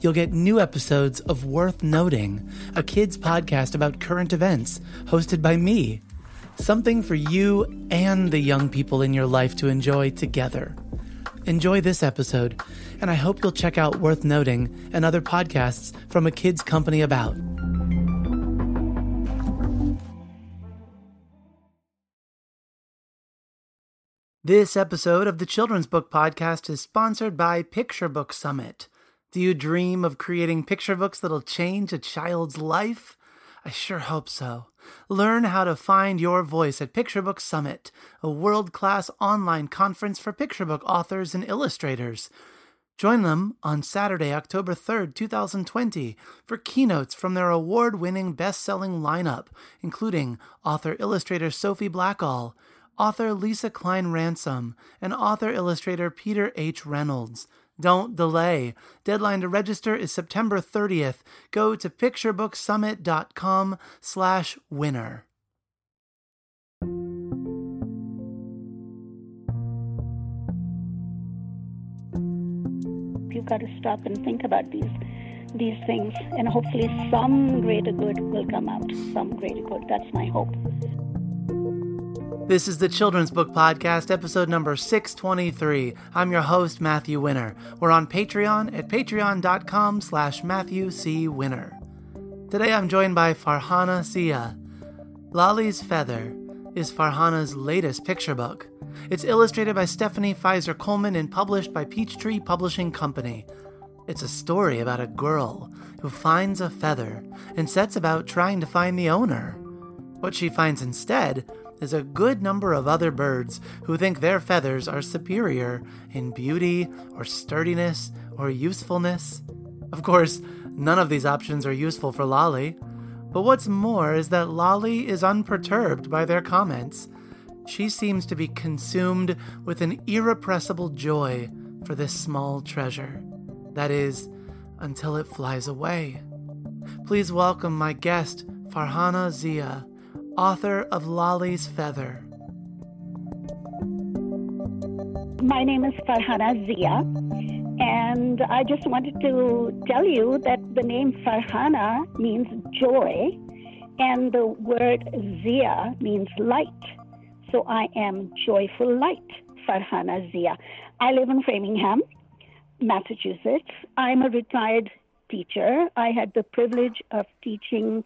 you'll get new episodes of Worth Noting, a kids podcast about current events, hosted by me. Something for you and the young people in your life to enjoy together. Enjoy this episode, and I hope you'll check out Worth Noting and other podcasts from a kids company about. This episode of the Children's Book Podcast is sponsored by Picture Book Summit. Do you dream of creating picture books that'll change a child's life? I sure hope so. Learn how to find your voice at Picture Book Summit, a world class online conference for picture book authors and illustrators. Join them on Saturday, October 3rd, 2020, for keynotes from their award winning best selling lineup, including author illustrator Sophie Blackall author Lisa Klein Ransom, and author illustrator Peter H. Reynolds. Don't delay. Deadline to register is September 30th. Go to picturebooksummit.com slash winner. You've got to stop and think about these these things and hopefully some greater good will come out. Some greater good. That's my hope. This is the Children's Book Podcast, episode number 623. I'm your host, Matthew Winner. We're on Patreon at patreon.com slash Matthew C. Winner. Today I'm joined by Farhana Zia. Lali's Feather is Farhana's latest picture book. It's illustrated by Stephanie Fizer Coleman and published by Peachtree Publishing Company. It's a story about a girl who finds a feather and sets about trying to find the owner. What she finds instead is a good number of other birds who think their feathers are superior in beauty or sturdiness or usefulness. Of course, none of these options are useful for Lali. But what's more is that Lali is unperturbed by their comments. She seems to be consumed with an irrepressible joy for this small treasure. That is, until it flies away. Please welcome my guest, Farhana Zia author of Lali's Feather. My name is Farhana Zia, and I just wanted to tell you that the name Farhana means joy, and the word Zia means light. So I am joyful light, Farhana Zia. I live in Framingham, Massachusetts. I'm a retired teacher. I had the privilege of teaching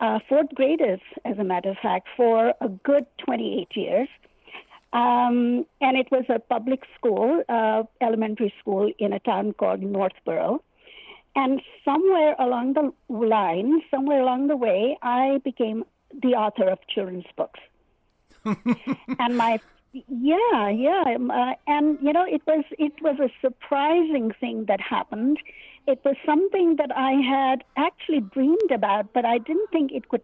uh, fourth graders, as a matter of fact, for a good 28 years. Um, and it was a public school, uh, elementary school in a town called Northborough. And somewhere along the line, somewhere along the way, I became the author of children's books. and my yeah, yeah, um, uh, and you know, it was it was a surprising thing that happened it was something that I had actually dreamed about, but I didn't think it could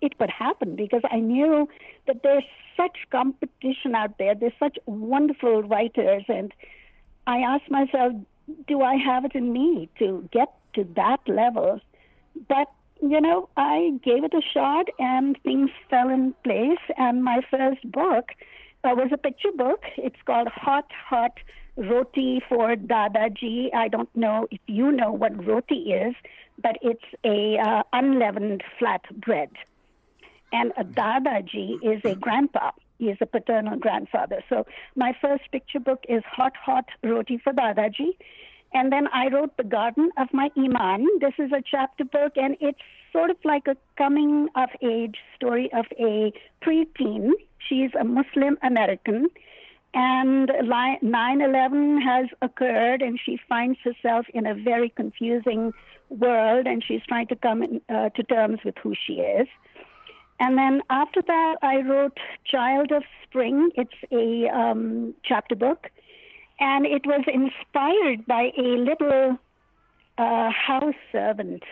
it could happen because I knew that there's such competition out there. There's such wonderful writers, and I asked myself, do I have it in me to get to that level? But you know, I gave it a shot, and things fell in place. And my first book uh, was a picture book. It's called Hot Hot roti for Dadaji. I don't know if you know what roti is, but it's a uh, unleavened flat bread. And a Dadaji is a grandpa. He is a paternal grandfather. So my first picture book is Hot Hot Roti for Dadaji. And then I wrote The Garden of My Imaan. This is a chapter book, and it's sort of like a coming of age story of a preteen. She's a Muslim American and 9 11 has occurred, and she finds herself in a very confusing world, and she's trying to come in, uh, to terms with who she is. And then after that, I wrote Child of Spring. It's a um, chapter book. And it was inspired by a little uh, house servant.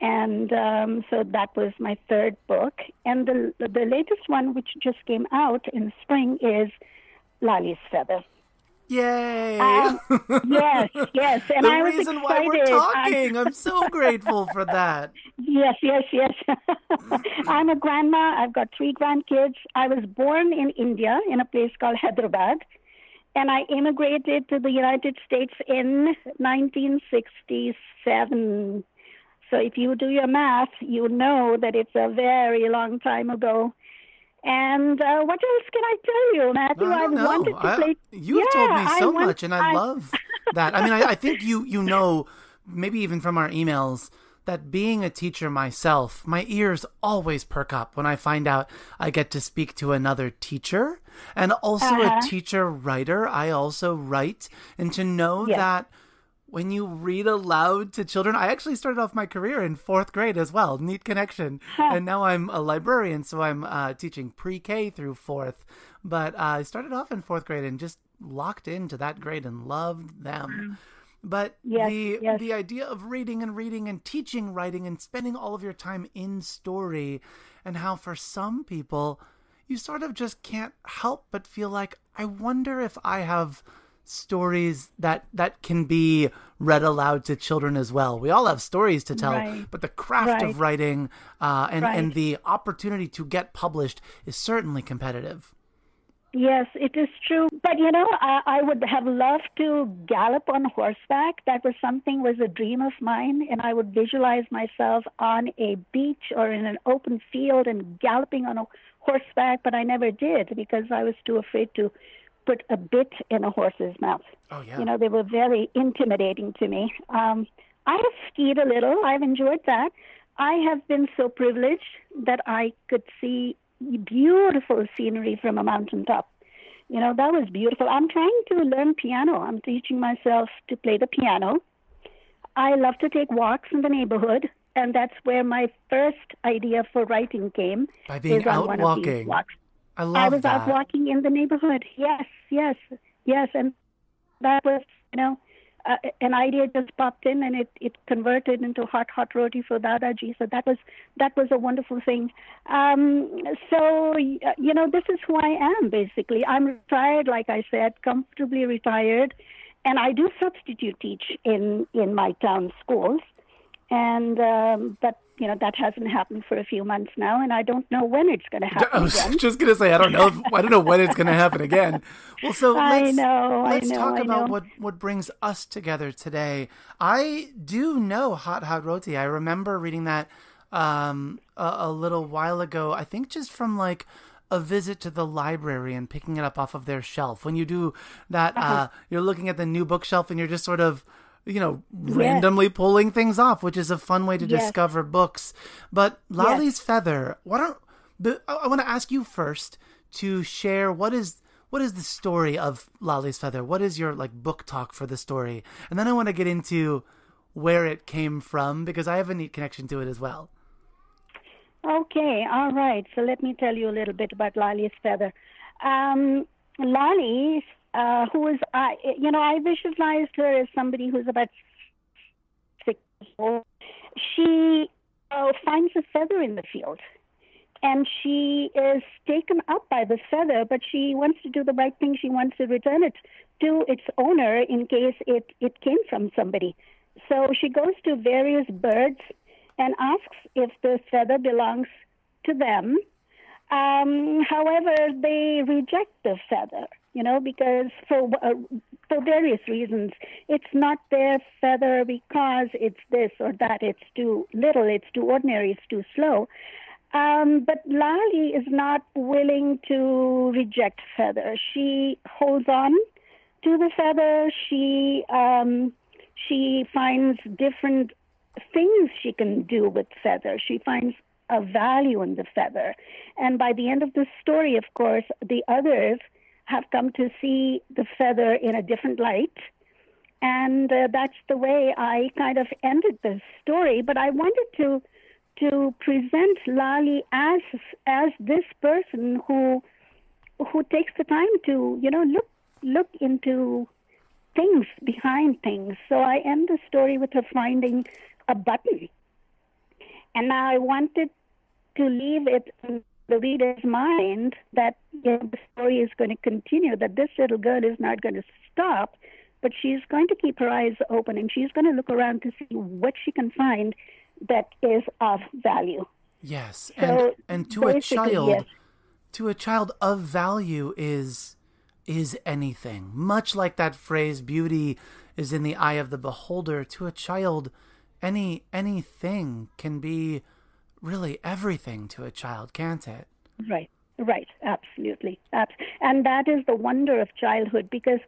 And um, so that was my third book. And the, the latest one, which just came out in spring, is Lali's Feather. Yay! Um, yes, yes. And the I was reason excited. why we're talking. I'm so grateful for that. Yes, yes, yes. I'm a grandma. I've got three grandkids. I was born in India in a place called Hyderabad, and I immigrated to the United States in 1967. So if you do your math, you know that it's a very long time ago. And uh, what else can I tell you, Matthew? No, I, I wanted to I, play. You've yeah, told me so want, much, and I, I love that. I mean, I, I think you you know, maybe even from our emails, that being a teacher myself, my ears always perk up when I find out I get to speak to another teacher and also uh-huh. a teacher writer. I also write, and to know yes. that when you read aloud to children. I actually started off my career in fourth grade as well. Neat connection. Huh. And now I'm a librarian, so I'm uh, teaching pre K through fourth. But uh, I started off in fourth grade and just locked into that grade and loved them. But yes, the yes. the idea of reading and reading and teaching writing and spending all of your time in story, and how for some people you sort of just can't help but feel like I wonder if I have stories that that can be read aloud to children as well. We all have stories to tell, right. but the craft right. of writing uh, and right. and the opportunity to get published is certainly competitive. Yes, it is true. But you know, I, I would have loved to gallop on horseback. That was something was a dream of mine, and I would visualize myself on a beach or in an open field and galloping on a horseback. But I never did because I was too afraid to put a bit in a horse's mouth. Oh yeah. You know, they were very intimidating to me. Um, I have skied a little. I've enjoyed that. I have been so privileged that I could see beautiful scenery from a mountaintop. You know, that was beautiful. I'm trying to learn piano. I'm teaching myself to play the piano. I love to take walks in the neighborhood, and that's where my first idea for writing came. By being out walking. Walks. I love I was that. out walking in the neighborhood. Yes, yes, yes, and that was, you know, uh, an idea just popped in, and it it converted into hot hot roti for Dadaji. So that was that was a wonderful thing. Um, so you know, this is who I am basically. I'm retired, like I said, comfortably retired, and I do substitute teach in in my town schools, and um, but you know that hasn't happened for a few months now, and I don't know when it's going to happen. I was again. just gonna say I don't know. If, I don't know when it's gonna happen again. Well, so let's know, let's know, talk I about know. what what brings us together today. I do know Hot Hot Roti. I remember reading that um, a, a little while ago. I think just from like a visit to the library and picking it up off of their shelf. When you do that, uh Uh-huh. you're looking at the new bookshelf and you're just sort of you know, randomly pulling things off, which is a fun way to Yes. discover books. But Lali's Feather, why don't I, I want to ask you first to share what is what is the story of Lali's Feather? What is your like book talk for the story? And then I want to get into where it came from because I have a neat connection to it as well. Okay, all right. So let me tell you a little bit about Lali's feather. Um, Lali, uh, who is I? You know, I visualized her as somebody who's about six old. She uh, finds a feather in the field, and she is taken up by the feather. But she wants to do the right thing. She wants to return it to its owner in case it it came from somebody. So she goes to various birds and asks if the feather belongs to them. Um, however, they reject the feather, you know, because for uh, for various reasons, it's not their feather because it's this or that. It's too little. It's too ordinary. It's too slow. Um, but Lali is not willing to reject feather. She holds on to the feather. She um, she finds different things she can do with feather. She finds a value in the feather. And by the end of the story, of course, the others have come to see the feather in a different light. And uh, that's the way I kind of ended the story. But I wanted to to present Lali as as this person who who takes the time to you know look look into things behind things. So I end the story with her finding a button, and I wanted to leave it in the reader's mind that you know, the story is going to continue. That this little girl is not going to stop, but she's going to keep her eyes open and she's going to look around to see what she can find that is of value. Yes, So, and and to a child, yes. to a child of value is is anything. Much like that phrase, "Beauty is in the eye of the beholder." To a child, any anything can be really everything to a child, can't it? Right, right, absolutely. Abs- and that is the wonder of childhood because,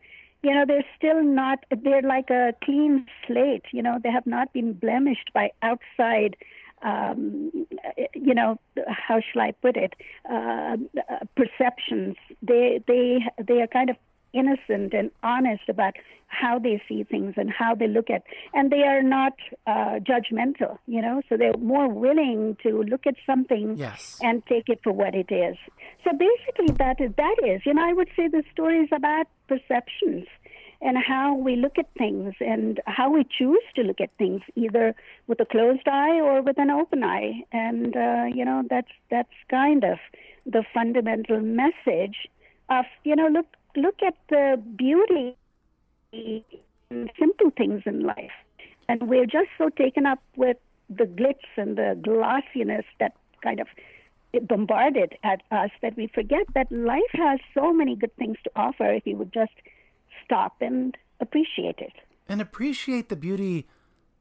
you know, they're still not, they're like a clean slate. You know, they have not been blemished by outside, um, you know, how shall I put it, uh, uh, perceptions. They, they, they are kind of innocent and honest about how they see things and how they look at and they are not uh, judgmental you know so they're more willing to look at something Yes. and take it for what it is so basically that is that is you know i would say the story is about perceptions and how we look at things and how we choose to look at things either with a closed eye or with an open eye and uh, you know that's that's kind of the fundamental message of you know look look at the beauty in simple things in life and we're just so taken up with the glitz and the glossiness that kind of bombarded at us that we forget that life has so many good things to offer if you would just stop and appreciate it. and appreciate the beauty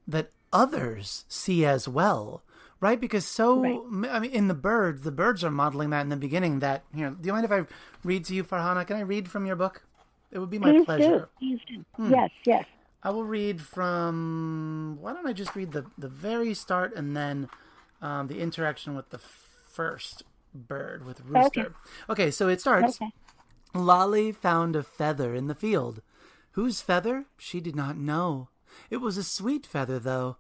that others see as well right because so Right. i mean in the birds the birds are modeling that in the beginning that you know, do you mind if i read to you farhana can i read from your book it would be my Please pleasure do. Please do. Yes, yes. i will read from why don't i just read the the very start and then um, the interaction with the first bird with rooster okay so it starts Okay. Lali found a feather in the field. Whose feather? She did not know. It was a sweet feather, though.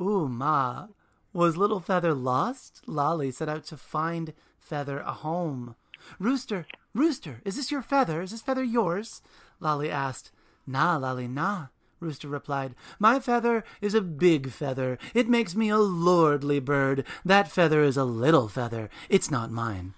Ooh, ma. Was little Feather lost? Lali set out to find Feather a home. Rooster, Rooster, is this your feather? Is this feather yours? Lali asked. Nah, Lali, nah. Rooster replied, My feather is a big feather. It makes me a lordly bird. That feather is a little feather. It's not mine.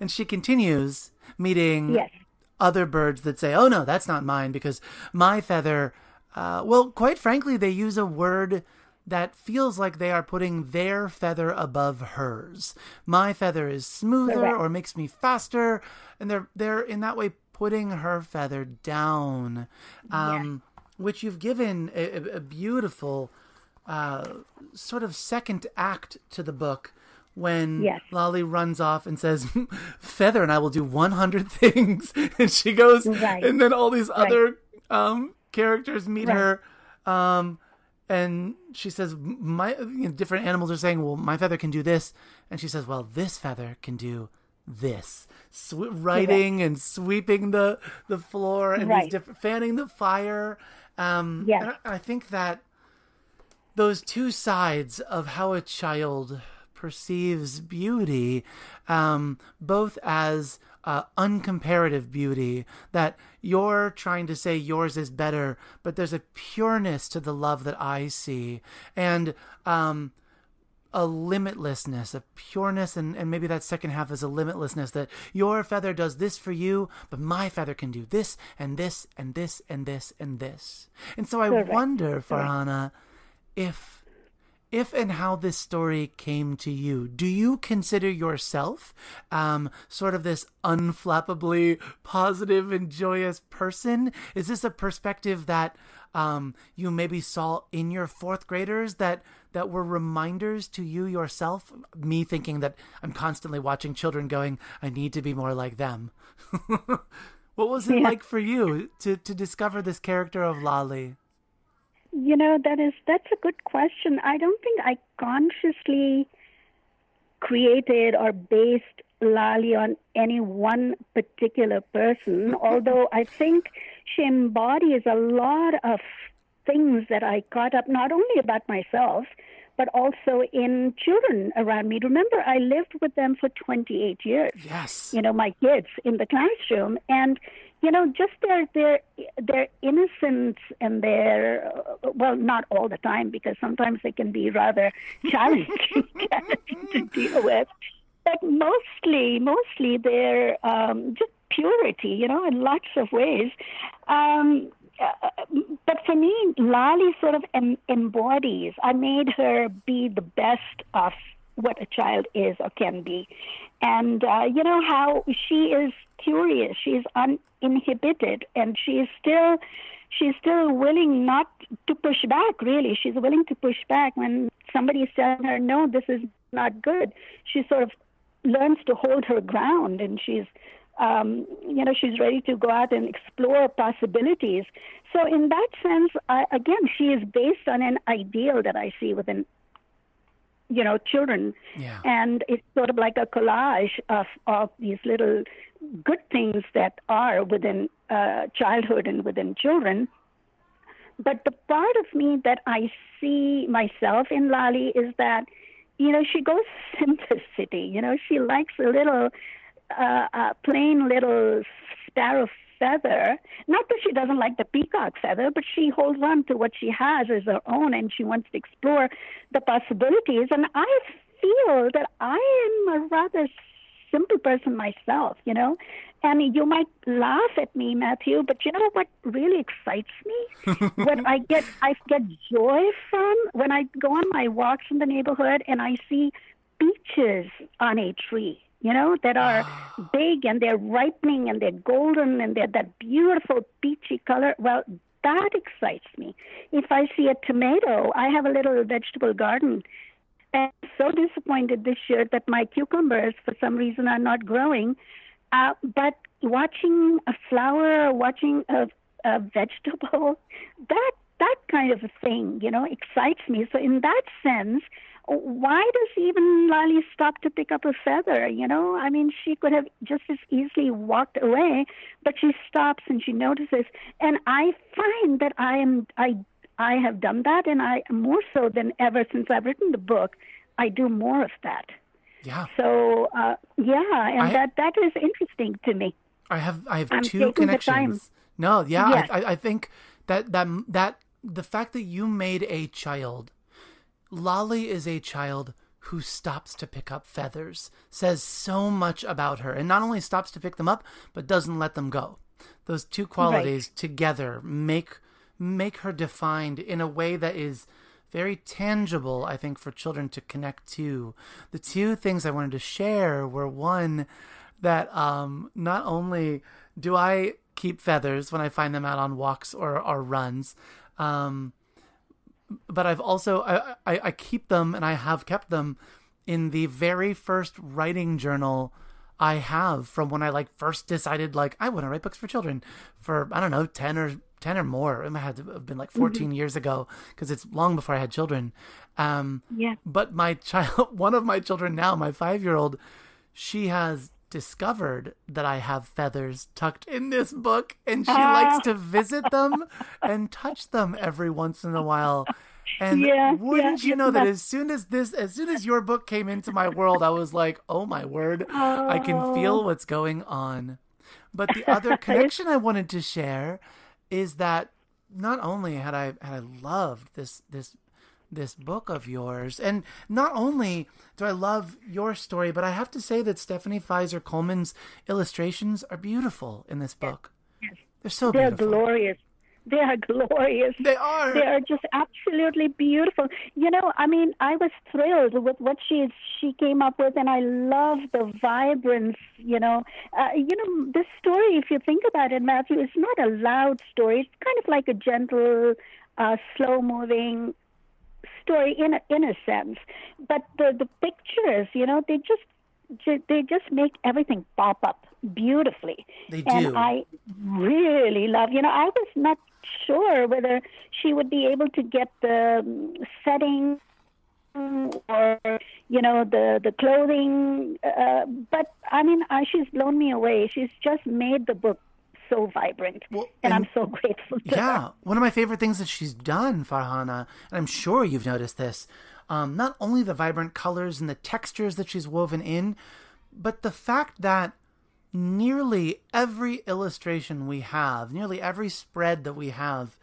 And she continues, meeting Yes. other birds that say, "Oh no, that's not mine," because my feather. Uh, well, quite frankly, they use a word that feels like they are putting their feather above hers. My feather is smoother Correct. or makes me faster, and they're they're in that way putting her feather down, um, which you've given a, a- beautiful uh, sort of second act to the book when Yes. Lali runs off and says, "Feather and I will do 100 things," and she goes, Right. and then all these other um, characters meet Right. her, um, and she says, "My you know, different animals are saying, well, my feather can do this," and she says, "Well, this feather can do." This Sw- writing and sweeping the the floor and Right. these different fanning the fire. Um, Yes. and I, I think that those two sides of how a child perceives beauty, um, both as uh, uncomparative beauty, that you're trying to say yours is better, but there's a pureness to the love that I see, and um, a limitlessness, a pureness, and, and maybe that second half is a limitlessness that your feather does this for you, but my feather can do this and this and this and this and this. And so I Correct. wonder, Farhana, if if and how this story came to you, do you consider yourself um, sort of this unflappably positive and joyous person? Is this a perspective that um, you maybe saw in your fourth graders that that were reminders to you yourself? Me thinking that I'm constantly watching children going, I need to be more like them. what was it Yeah. like for you to to discover this character of Lali? You know, that is that's a good question. I don't think I consciously created or based Lali on any one particular person, although I think she embodies a lot of things that I caught up not only about myself, but also in children around me. Remember, I lived with them for 28 years. Yes. You know, my kids in the classroom, and you know, just their their their innocence and their well, not all the time because sometimes they can be rather challenging to deal with. But mostly, mostly their um, just purity, you know, in lots of ways. Um, uh, but for me, Lali sort of em- embodies. I made her be the best of what a child is or can be, and uh, you know how she is curious, she's uninhibited, and she is still she's still willing not to push back. Really, she's willing to push back when somebody is telling her, "No, this is not good." She sort of learns to hold her ground, and she's um, you know, she's ready to go out and explore possibilities. So, in that sense, I, again, she is based on an ideal that I see within, you know, children. Yeah. And it's sort of like a collage of, of these little good things that are within uh, childhood and within children. But the part of me that I see myself in Lali is that, you know, she goes simplicity. You know, she likes a little uh, a plain little sparrow feather. Not that she doesn't like the peacock feather, but she holds on to what she has as her own and she wants to explore the possibilities. And I feel that I am a rather simple person myself, you know. And you might laugh at me, Matthew, but you know what really excites me? what I get I get joy from when I go on my walks in the neighborhood and I see peaches on a tree you know, that are big and they're ripening and they're golden and they're that beautiful peachy color. Well, that excites me. If I see a tomato, I have a little vegetable garden. And I'm so disappointed this year that my cucumbers, for some reason, are not growing. Uh, but watching a flower, watching a, a vegetable, that that kind of a thing, you know, excites me. So in that sense, why does even Lali stop to pick up a feather? You know, I mean, she could have just as easily walked away, but she stops and she notices. And I find that I am, I, I have done that, and I more so than ever since I've written the book. I do more of that. Yeah. So uh, yeah, and I, that that is interesting to me. I have I have I'm two connections. No, yeah, yes. I, I think that that that the fact that you made a child Lali is a child who stops to pick up feathers, says so much about her, and not only stops to pick them up, but doesn't let them go. Those two qualities right. together make make her defined in a way that is very tangible, I think, for children to connect to. The two things I wanted to share were one that um, not only do I keep feathers when I find them out on walks or, or runs, um, but I've also I, I, I keep them and I have kept them in the very first writing journal I have from when I like first decided like I want to write books for children for I don't know ten or ten or more. It had to have been like mm-hmm. 14 mm-hmm. years ago because it's long before I had children. Um, yeah. But my child, one of my children now, my five year old, she has discovered that I have feathers tucked in this book, and she uh. likes to visit them and touch them every once in a while. And yeah, wouldn't yeah, you know that as soon as this, as soon as your book came into my world, I was like, oh my word, oh. I can feel what's going on. But the other connection I wanted to share is that not only had I had I loved this this this book of yours. And not only do I love your story, but I have to say that Stephanie Fizer Coleman's illustrations are beautiful in this book. Yes. They're so They're beautiful. glorious. They are glorious. They are. They are just absolutely beautiful. You know, I mean, I was thrilled with what she she came up with, and I love the vibrance. You know, uh, you know, this story. If you think about it, Matthew, it's not a loud story. It's kind of like a gentle, uh, slow-moving story in a, in a sense. But the the pictures, you know, they just they just make everything pop up beautifully. They do. And I really love, you know, I was not sure whether she would be able to get the um, setting or you know the the clothing uh, but i mean I, she's blown me away she's just made the book so vibrant, well, and, and, I'm so grateful. yeah, her. one of my favorite things that she's done, Farhana, and I'm sure you've noticed this. um, not only the vibrant colors and the textures that she's woven in, but the fact that nearly every illustration we have, nearly every spread that we have,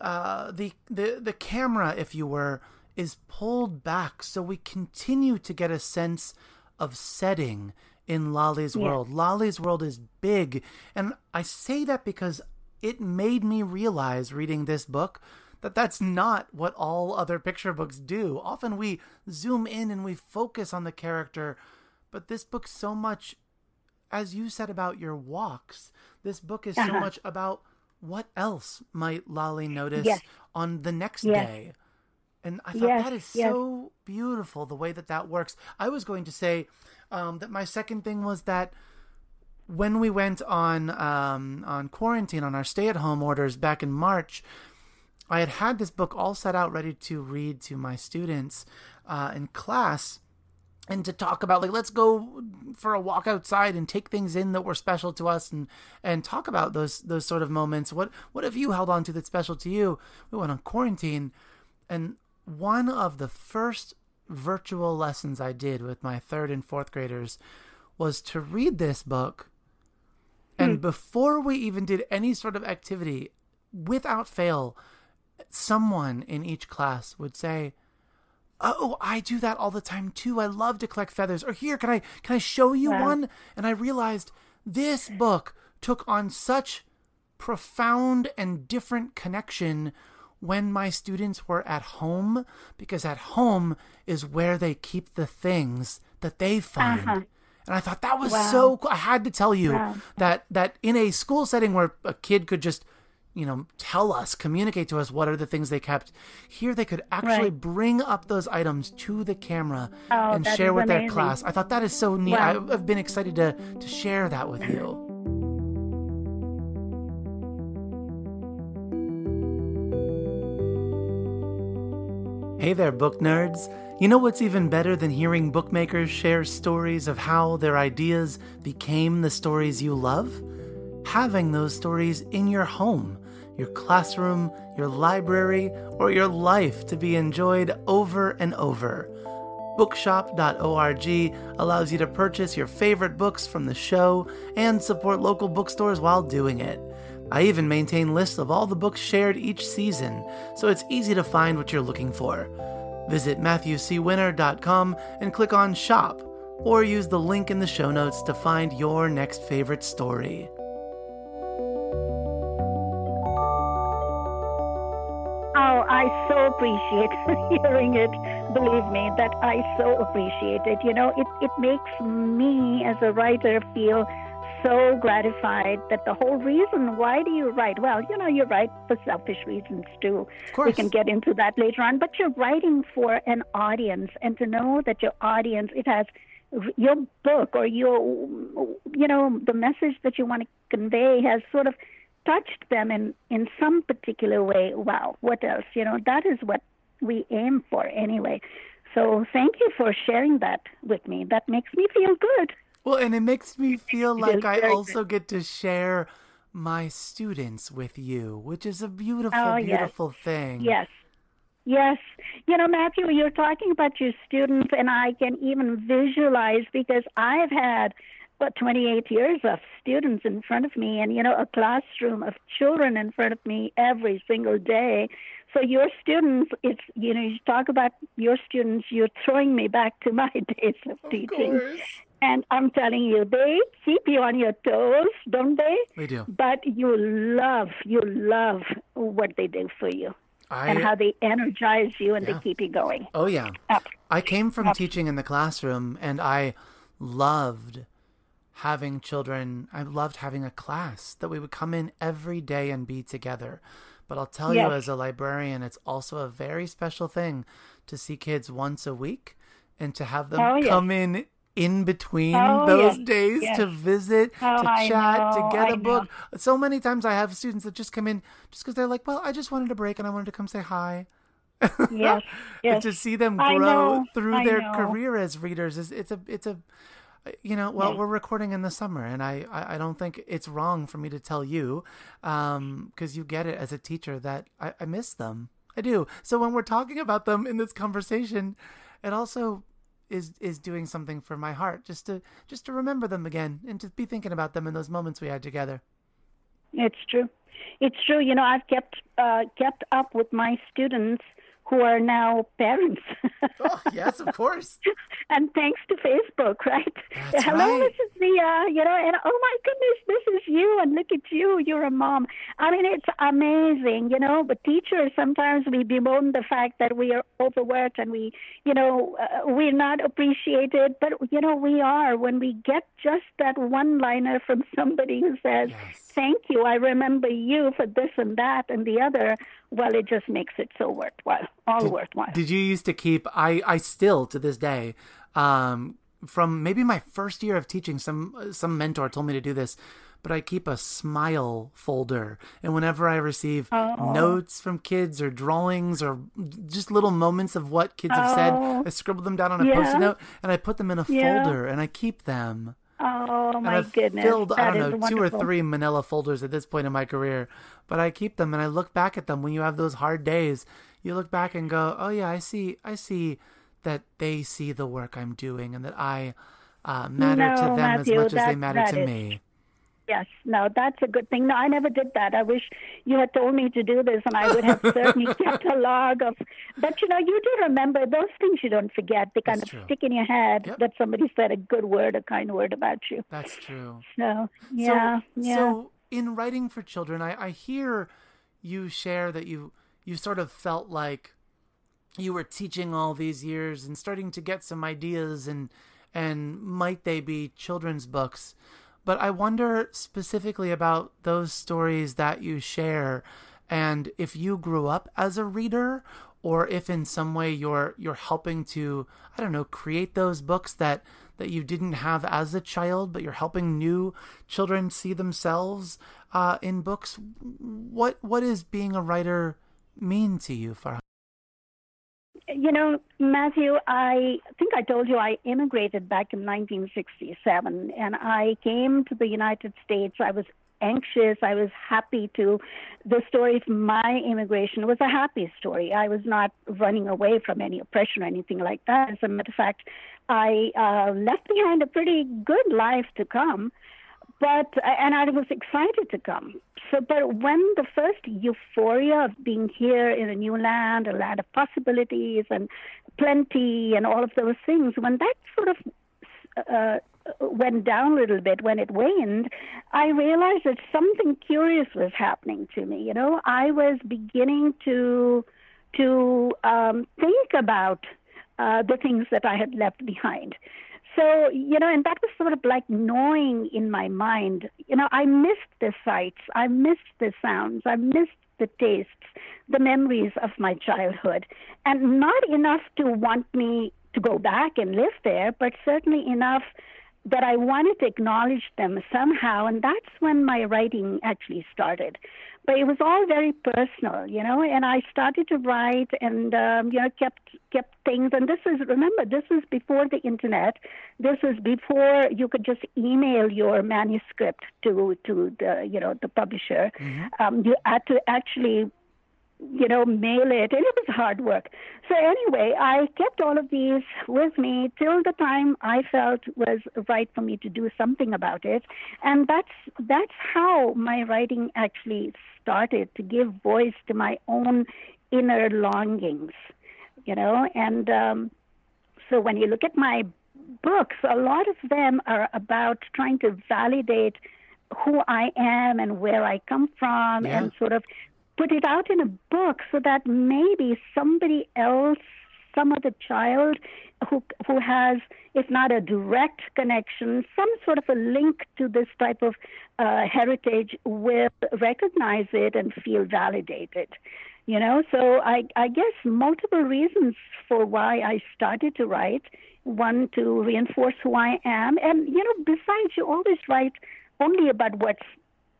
uh, the the the camera, if you were, is pulled back so we continue to get a sense of setting in Lali's yeah. world. Lali's world is big, and I say that because it made me realize reading this book that that's not what all other picture books do. Often we zoom in and we focus on the character, but this book so much as you said about your walks, this book is uh-huh. so much about what else might Lali notice yes. on the next yes. day. And I thought yes, that is so beautiful the way that that works. I was going to say um, that my second thing was that when we went on um, on quarantine on our stay at home orders back in March, I had had this book all set out ready to read to my students uh, in class and to talk about like let's go for a walk outside and take things in that were special to us and and talk about those those sort of moments. What what have you held on to that's special to you? We went on quarantine and one of the first virtual lessons i did with my third and fourth graders was to read this book and mm. before we even did any sort of activity without fail someone in each class would say oh i do that all the time too i love to collect feathers or here can i can i show you yeah. one and i realized this book took on such profound and different connection when my students were at home because at home is where they keep the things that they find uh-huh. and i thought that was wow. so cool i had to tell you wow. that that in a school setting where a kid could just you know, tell us, communicate to us what are the things they kept. Here they could actually right. bring up those items to the camera oh, and share with amazing. their class. I thought that is so neat. Wow. I've been excited to to share that with you. Hey there, book nerds. You know what's even better than hearing bookmakers share stories of how their ideas became the stories you love? Having those stories in your home your classroom, your library, or your life to be enjoyed over and over. Bookshop.org allows you to purchase your favorite books from the show and support local bookstores while doing it. I even maintain lists of all the books shared each season, so it's easy to find what you're looking for. Visit MatthewCWinner.com and click on Shop, or use the link in the show notes to find your next favorite story. Oh, I so appreciate hearing it. Believe me, that I so appreciate it. You know, it, it makes me as a writer feel so gratified that the whole reason why do you write? Well, you know, you write for selfish reasons too. Of course. We can get into that later on, but you're writing for an audience and to know that your audience, it has your book or your, you know, the message that you want to convey has sort of touched them in, in some particular way, wow, what else? You know, that is what we aim for anyway. So thank you for sharing that with me. That makes me feel good. Well, and it makes me feel like I also get to share my students with you, which is a beautiful, oh, beautiful yes. thing. Yes. Yes. You know, Matthew, you're talking about your students, and I can even visualize because I've had what 28 years of students in front of me and you know a classroom of children in front of me every single day so your students it's you know you talk about your students you're throwing me back to my days of, of teaching course. And i'm telling you they keep you on your toes don't they they do but you love you love what they do for you I, and how they energize you and yeah. they keep you going oh yeah Up. i came from Up. teaching in the classroom and i loved having children. I loved having a class that we would come in every day and be together. But I'll tell yes. you, as a librarian, it's also a very special thing to see kids once a week and to have them oh, come yes. in in between oh, those yes. days to visit, oh, to chat, to get a book. So many times I have students that just come in just because they're like, well, I just wanted a break and I wanted to come say hi. Yes, yes. and to see them grow through I their career as readers is it's a it's a you know, well, yeah. we're recording in the summer, and I, I, I, don't think it's wrong for me to tell you, um because you get it as a teacher that I, I miss them. I do. So when we're talking about them in this conversation, it also is is doing something for my heart just to just to remember them again and to be thinking about them in those moments we had together. It's true. It's true. You know, I've kept uh, kept up with my students who are now parents. oh, yes, of course. and thanks to Facebook, right? That's Hello, right. Mrs. Zia, you know, and oh my goodness, this is you, and look at you, you're a mom. I mean, it's amazing, you know, but teachers, sometimes we bemoan the fact that we are overworked and we, you know, uh, we're not appreciated, but, you know, we are when we get just that one liner from somebody who says, Yes. Thank you, I remember you for this and that and the other, well, it just makes it so worthwhile, all worthwhile. Did you used to keep? I I still to this day, um, from maybe my first year of teaching, some some mentor told me to do this, but I keep a smile folder, and whenever I receive Oh. notes from kids or drawings or just little moments of what kids have said, Oh. I scribble them down on a Yeah. post-it note and I put them in a Yeah. folder and I keep them. Oh my I've goodness. filled, I That don't is know, two or three manila folders at this point in my career, but I keep them and I look back at them when you have those hard days. You look back and go, "Oh yeah, I see, I see that they see the work I'm doing and that I uh, matter to them Matthew, as much as they matter to is- me." Yes, no, that's a good thing. No, I never did that. I wish you had told me to do this, and I would have certainly kept a log of. But you know, you do remember those things. You don't forget. They kind That's of true. stick in your head Yep. that somebody said a good word, a kind word about you. That's true. So yeah, so, yeah. So in writing for children, I, I hear you share that you you sort of felt like you were teaching all these years and starting to get some ideas and and might they be children's books. But I wonder specifically about those stories that you share and if you grew up as a reader or if in some way you're you're helping to I don't know create those books that that you didn't have as a child but you're helping new children see themselves uh, in books what what is being a writer mean to you Farhan? You know, Matthew, I think I told you I immigrated back in 1967 and I came to the United States. I was anxious. I was happy to. The story of my immigration was a happy story. I was not running away from any oppression or anything like that. As a matter of fact, I uh, left behind a pretty good life to come but and I was excited to come. So, but when the first euphoria of being here in a new land, a land of possibilities and plenty, and all of those things, when that sort of uh, went down a little bit, when it waned, I realized that something curious was happening to me. You know, I was beginning to to um, think about uh, the things that I had left behind. So, you know, and that was sort of like gnawing in my mind. You know, I missed the sights, I missed the sounds, I missed the tastes, the memories of my childhood. And not enough to want me to go back and live there, but certainly enough that I wanted to acknowledge them somehow. And that's when my writing actually started. But it was all very personal, you know, and I started to write and, um, you know, kept kept things. And this is, remember, this was before the internet. This was before you could just email your manuscript to, to the, you know, the publisher. Um, you had to actually you know, mail it, and it was hard work. So anyway, I kept all of these with me till the time I felt was right for me to do something about it, and that's that's how my writing actually started to give voice to my own inner longings, you know, and um, so when you look at my books, a lot of them are about trying to validate who I am and where I come from, Yeah. and sort of put it out in a book so that maybe somebody else, some other child who who has, if not a direct connection, some sort of a link to this type of uh, heritage, will recognize it and feel validated. You know, so I I guess multiple reasons for why I started to write. One to reinforce who I am, and you know, besides, you always write only about what's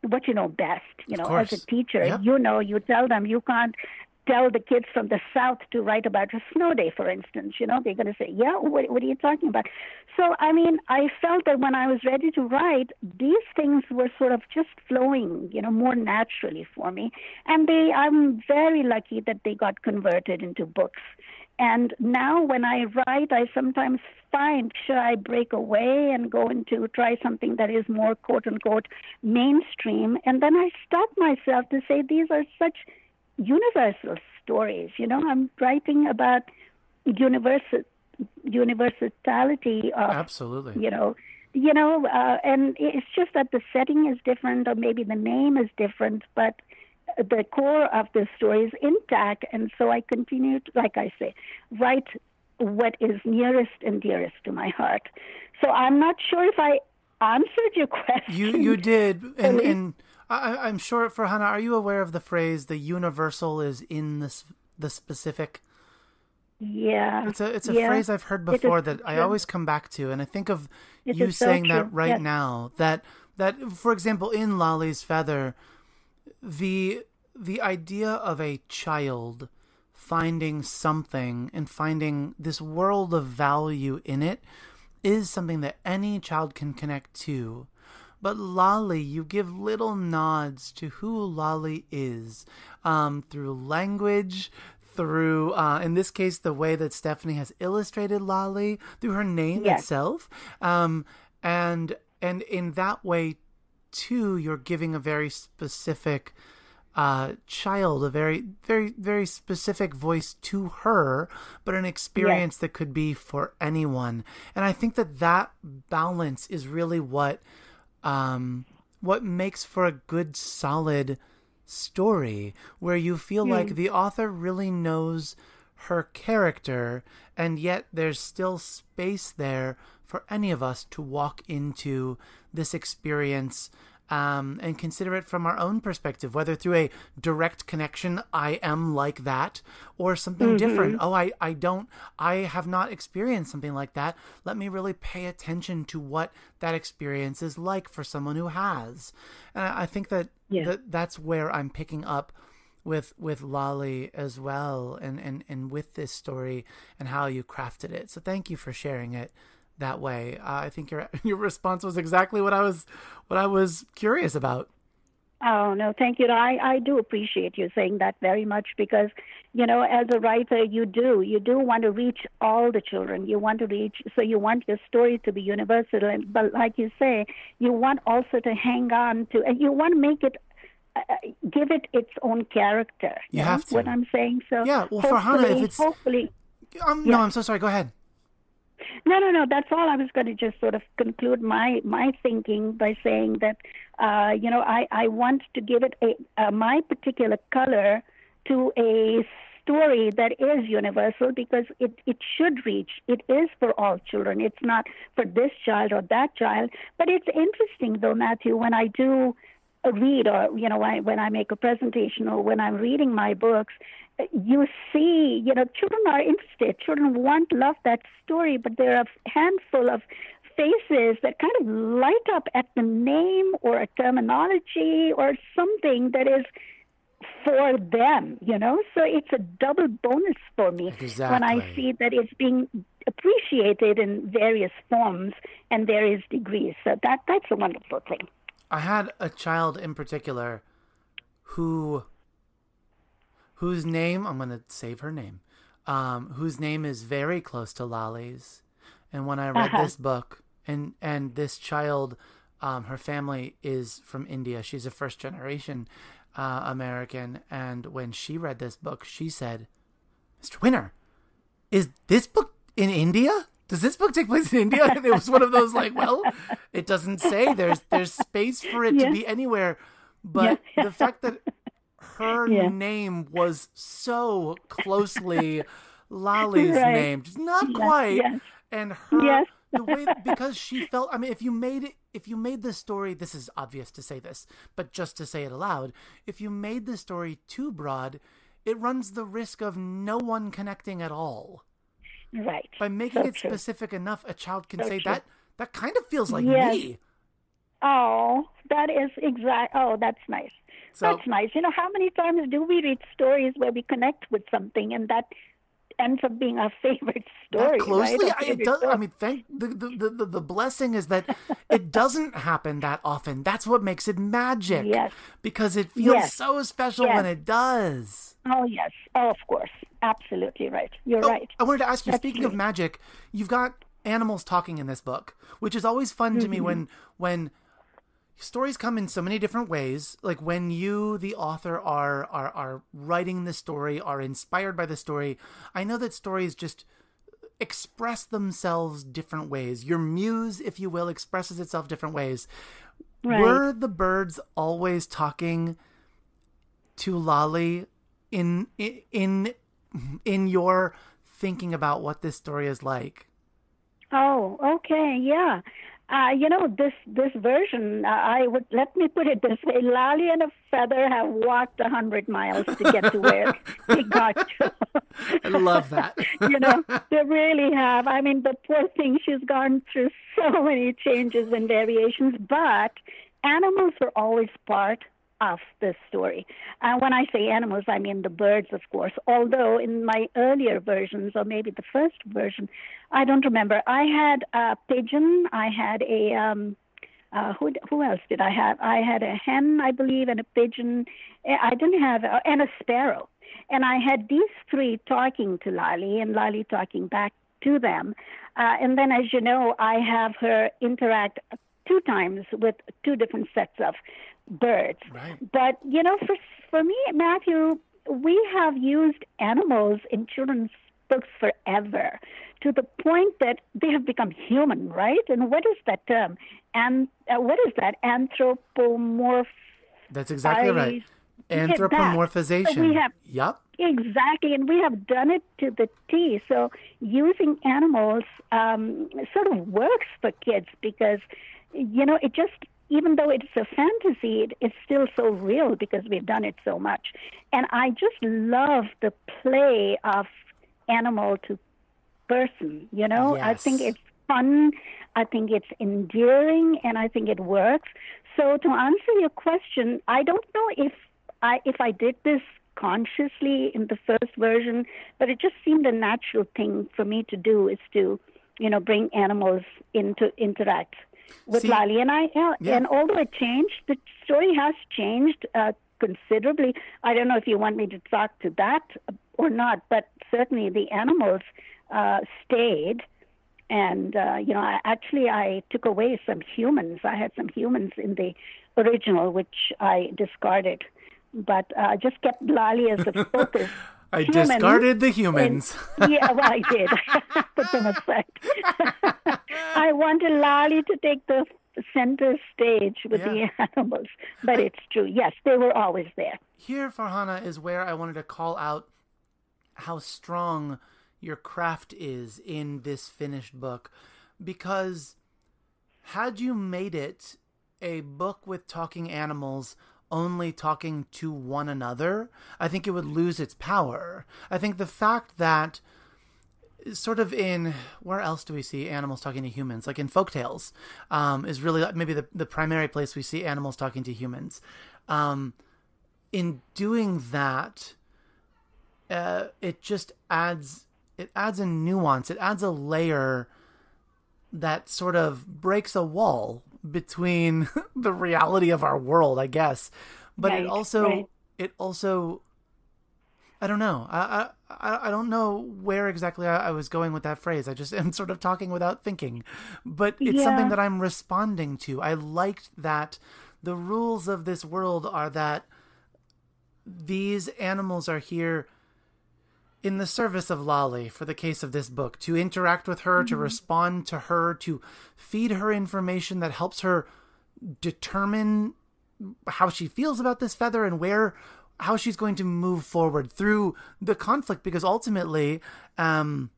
what you know best. You know, as a teacher, Yep. you know, you tell them you can't tell the kids from the South to write about a snow day, for instance. You know, they're going to say, Yeah, what, what are you talking about? So, I mean, I felt that when I was ready to write, these things were sort of just flowing, you know, more naturally for me. And they, I'm very lucky that they got converted into books. And now when I write, I sometimes find should I break away and go into try something that is more quote unquote mainstream? And then I stop myself to say these are such universal stories. You know, I'm writing about universal universality of absolutely. You know, you know, uh, and it's just that the setting is different, or maybe the name is different, but the core of the story is intact. And so I continue, to, like I say, write what is nearest and dearest to my heart. So I'm not sure if I answered your question. You you did, and, and I, am sure for Hannah, are you aware of the phrase "the universal is in the the specific"? Yeah, it's a it's a yeah. phrase I've heard before that I always come back to, and I think of it you saying so that right yes. now. That that, for example, in Lali's Feather, the the idea of a child finding something and finding this world of value in it is something that any child can connect to. But Lali, you give little nods to who Lali is um, through language, through, uh, in this case, the way that Stephanie has illustrated Lali, through her name yes. itself. Um, and and in that way, too, you're giving a very specific uh, child, a very, very, very specific voice to her, but an experience yes. that could be for anyone. And I think that that balance is really what, um, what makes for a good, solid story where you feel mm. like the author really knows her character, and yet there's still space there for any of us to walk into this experience um, and consider it from our own perspective, whether through a direct connection, I am like that, or something mm-hmm. different. Oh, I, I don't, I have not experienced something like that. Let me really pay attention to what that experience is like for someone who has. And I, I think that, yeah. that that's where I'm picking up with with Lali as well and, and and with this story and how you crafted it. So thank you for sharing it that way. Uh, I think your your response was exactly what I was what I was curious about. Oh no, thank you. I I do appreciate you saying that very much because you know as a writer you do you do want to reach all the children. You want to reach so you want your story to be universal, and but like you say, you want also to hang on to and you want to make it uh, give it its own character. You, you have to. What I'm saying. So yeah, well, for Hannah, if it's hopefully, um, yeah. no, I'm so sorry. Go ahead. No, no, no. That's all. I was going to just sort of conclude my my thinking by saying that, uh, you know, I I want to give it a uh, my particular color to a story that is universal because it it should reach. It is for all children. It's not for this child or that child. But it's interesting though, Matthew, when I do a read or you know when I make a presentation or when I'm reading my books you see, you know, children are interested. Children want love that story, but there are a handful of faces that kind of light up at the name or a terminology or something that is for them, you know? So it's a double bonus for me exactly. when I see that it's being appreciated in various forms and various degrees. So that that's a wonderful thing. I had a child in particular who whose name I'm going to save her name, um, whose name is very close to Lali's. And when I read uh-huh. this book, and and this child, um, her family is from India. She's a first generation uh, American, and when she read this book, she said, "Mr. Winner, is this book in India?" Does this book take place in India? And it was one of those like, well, it doesn't say. There's there's space for it to be anywhere, but yeah. the fact that her yeah. name was so closely Lali's right. name, just not yes, quite. Yes. And her yes. the way because she felt. I mean, if you made it, if you made the story, this is obvious to say this, but just to say it aloud, if you made the story too broad, it runs the risk of no one connecting at all. Right. By making so it true. specific enough, a child can so say true. that that kind of feels like me. Oh, that is exact. Oh, that's nice. So, That's nice. You know, how many times do we read stories where we connect with something and that ends up being our favorite story? that closely, right? I, it does. I mean, thank the, the the the blessing is that it doesn't happen that often. That's what makes it magic. Yes. because it feels Yes. so special Yes. when it does. Oh, yes. Oh, of course. Absolutely right. You're Oh, right. I wanted to ask you. That's speaking of magic, you've got animals talking in this book, which is always fun to Mm-hmm. me when when stories come in so many different ways. Like when you, the author, are are are writing the story, are inspired by the story. I know that stories just express themselves different ways. Your muse, if you will, expresses itself different ways. Right. Were the birds always talking to Lolly in in in your thinking about what this story is like? Oh, okay, yeah. Uh, you know this this version. Uh, I would let me put it this way: Lali and a feather have walked a hundred miles to get to where they got to. I love that. you know, they really have. I mean, the poor thing, she's gone through so many changes and variations, but animals are always part of this story. And when I say animals, I mean the birds, of course. Although in my earlier versions, or maybe the first version, I don't remember, I had a pigeon, I had a. Um, uh, who who else did I have? I had a hen, I believe, and a pigeon. Eh, I didn't have, uh, and a sparrow. And I had these three talking to Lali, and Lali talking back to them. Uh, and then, as you know, I have her interact two times with two different sets of birds. Right. But you know, for for me, Matthew, we have used animals in children's books forever, to the point that they have become human, right? And what is that term? And uh, what is that? Anthropomorph. That's exactly right. I. Anthropomorphization. So we have- Yep. Exactly, and we have done it to the T. So using animals um, sort of works for kids because, you know, it just even though it's a fantasy, it, it's still so real because we've done it so much. And I just love the play of animal to person. You know, I think it's fun. I think it's endearing, and I think it works. So to answer your question, I don't know if I if I did this consciously in the first version, but it just seemed a natural thing for me to do is to, you know, bring animals into interact with See- Lali. And I yeah, Yeah. and although it changed, the story has changed uh, considerably. I don't know if you want me to talk to that or not, but certainly the animals uh, stayed. And uh, you know, I, actually, I took away some humans. I had some humans in the original, which I discarded, but uh, just kept Lali as the focus. I human. discarded the And- humans. yeah, well, I did. Put them aside. I wanted Lali to take the center stage with Yeah. the animals, but it's true. Yes, they were always there. Here, Farhana, is where I wanted to call out how strong your craft is in this finished book. Because had you made it a book with talking animals only talking to one another, I think it would lose its power. I think the fact that sort of in where else do we see animals talking to humans like in folktales um, is really maybe the, the primary place we see animals talking to humans um, in doing that uh, it just adds it adds a nuance it adds a layer that sort of breaks a wall between the reality of our world i guess but it also right. it also I don't know. I I I don't know where exactly I, I was going with that phrase. I just am sort of talking without thinking, but it's something that I'm responding to. I liked that the rules of this world are that these animals are here in the service of Lali for the case of this book to interact with her, to respond to her, to feed her information that helps her determine how she feels about this feather and where how she's going to move forward through the conflict. Because ultimately um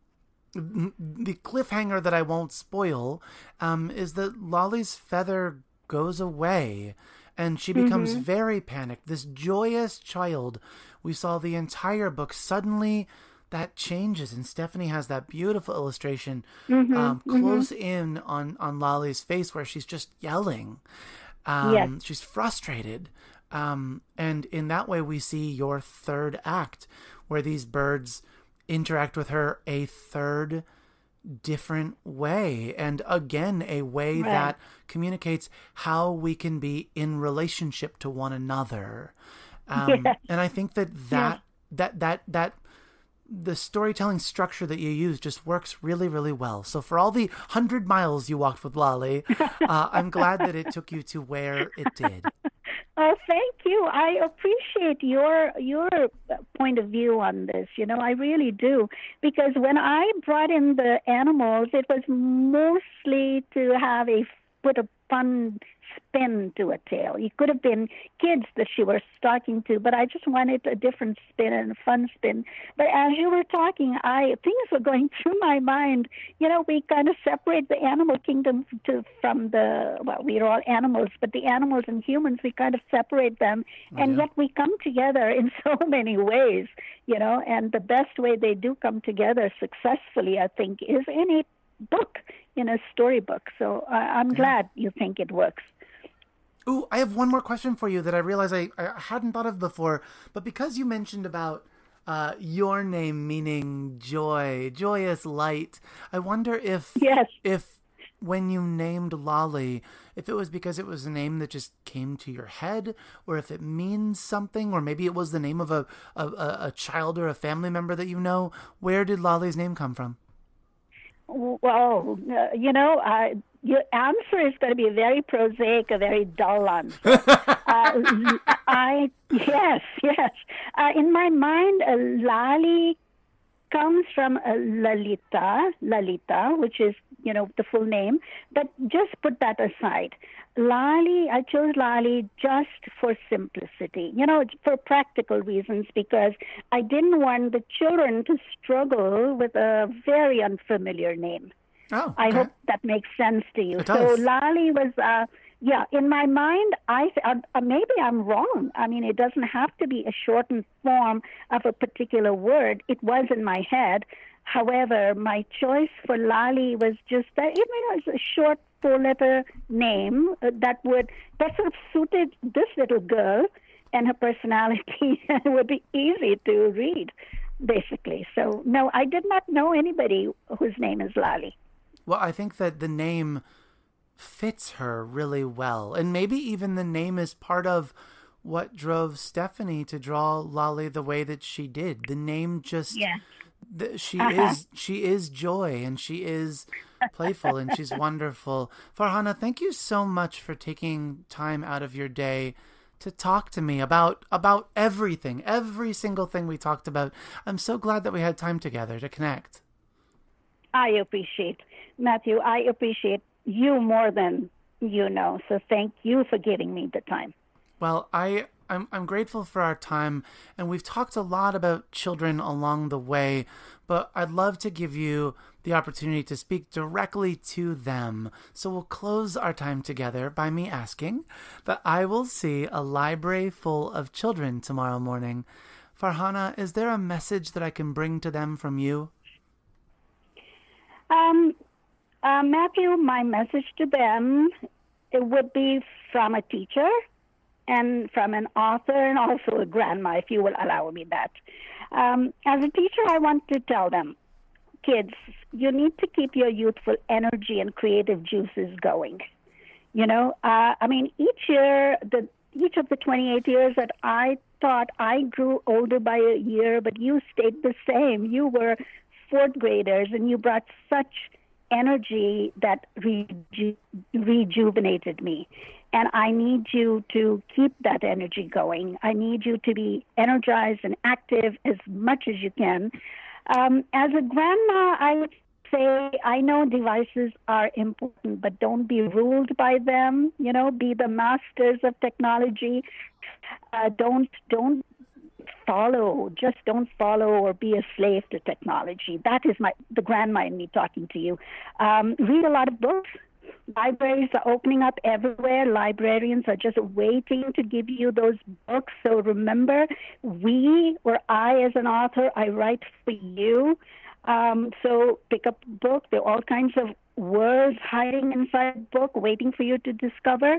the cliffhanger that I won't spoil um is that Lali's feather goes away and she becomes very panicked. This joyous child we saw the entire book suddenly that changes and Stephanie has that beautiful illustration um, close in on on Lali's face where she's just yelling um, Yes. she's frustrated Um, and in that way, we see your third act, where these birds interact with her a third different way. And again, a way right. that communicates how we can be in relationship to one another. Um. And I think that that, yes. that, that, that, the storytelling structure that you use just works really, really well. So for all the hundred miles you walked with Lali, uh, I'm glad that it took you to where it did. Oh, thank you. I appreciate your your point of view on this. You know, I really do because when I brought in the animals, it was mostly to have a put a fun spin to a tale. It could have been kids that she was talking to, but I just wanted a different spin and a fun spin. But as you were talking, I things were going through my mind. You know, we kind of separate the animal kingdom to from the well, we're all animals, but the animals and humans we kind of separate them, oh, and yeah. yet we come together in so many ways. You know, and the best way they do come together successfully, I think, is in a book in a storybook. So uh, I'm glad you think it works. Ooh, I have one more question for you that I realize I, I hadn't thought of before. But because you mentioned about uh, your name meaning joy, joyous light, I wonder if yes. if when you named Lali, if it was because it was a name that just came to your head, or if it means something, or maybe it was the name of a, a, a child or a family member that you know. Where did Lali's name come from? Well, uh, you know, uh, your answer is going to be a very prosaic, a very dull answer. uh, I yes, yes. Uh, in my mind, uh, Lali comes from uh, Lalita, Lalita, which is you know the full name. But just put that aside. Lali, I chose Lali just for simplicity, you know, for practical reasons, because I didn't want the children to struggle with a very unfamiliar name. Oh, okay. I hope that makes sense to you. It does. so Lali was, uh, yeah, in my mind, I uh, uh, maybe I'm wrong. I mean, it doesn't have to be a shortened form of a particular word. It was in my head. However, my choice for Lali was just that it was a short four-letter name uh, that would that sort of suited this little girl and her personality. it would be easy to read, basically. So, no, I did not know anybody whose name is Lali. Well, I think that the name fits her really well. And maybe even the name is part of what drove Stephanie to draw Lali the way that she did. The name just yeah. She uh-huh. is she is joy and she is playful and she's wonderful. Farhana, thank you so much for taking time out of your day to talk to me about about everything, every single thing we talked about. I'm so glad that we had time together to connect. I appreciate Matthew, I appreciate you more than you know. So thank you for giving me the time. Well, I I'm I'm grateful for our time and we've talked a lot about children along the way, but I'd love to give you the opportunity to speak directly to them. So we'll close our time together by me asking that I will see a library full of children tomorrow morning. Farhana, is there a message that I can bring to them from you? Um, uh, Matthew, my message to them it would be from a teacher and from an author and also a grandma, if you will allow me that. Um, as a teacher, I want to tell them, kids, you need to keep your youthful energy and creative juices going. You know, uh, I mean, each year, the each of the 28 years that I thought I grew older by a year, but you stayed the same. You were fourth graders, and you brought such energy that reju- rejuvenated me. And I need you to keep that energy going. I need you to be energized and active as much as you can. Um, as a grandma, I would say I know devices are important, but don't be ruled by them. You know, be the masters of technology. Uh, don't don't follow, just don't follow or be a slave to technology. That is my the grandma in me talking to you. Um, read a lot of books. Libraries are opening up everywhere. Librarians are just waiting to give you those books. So remember, we or I, as an author, I write for you. Um, so pick up a book. There are all kinds of words hiding inside a book, waiting for you to discover.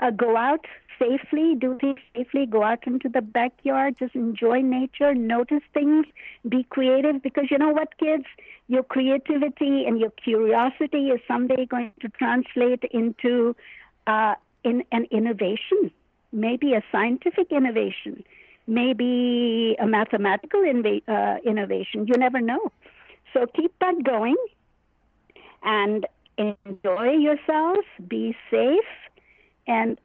Uh, go out safely, do things safely, go out into the backyard, just enjoy nature, notice things, be creative. Because you know what, kids? Your creativity and your curiosity is someday going to translate into uh, in an innovation, maybe a scientific innovation, maybe a mathematical inv- uh, innovation. You never know. So keep that going and enjoy yourselves, be safe, and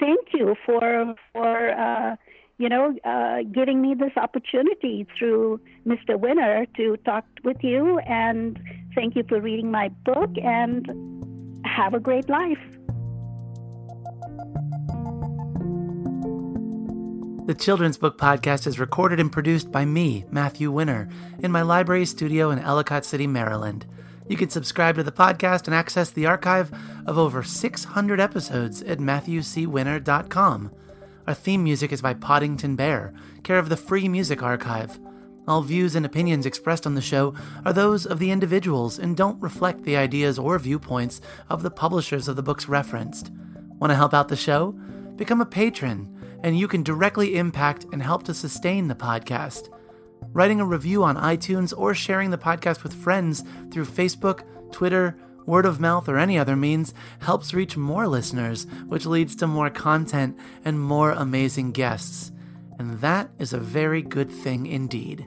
thank you for for uh, you know uh, giving me this opportunity through Mr. Winner to talk with you, and thank you for reading my book, and have a great life. The Children's Book Podcast is recorded and produced by me, Matthew Winner, in my library studio in Ellicott City, Maryland. You can subscribe to the podcast and access the archive of over 600 episodes at MatthewCWinner.com. Our theme music is by Poddington Bear, care of the Free Music Archive. All views and opinions expressed on the show are those of the individuals and don't reflect the ideas or viewpoints of the publishers of the books referenced. Want to help out the show? Become a patron, and you can directly impact and help to sustain the podcast. Writing a review on iTunes or sharing the podcast with friends through Facebook, Twitter, word of mouth, or any other means helps reach more listeners, which leads to more content and more amazing guests. And that is a very good thing indeed.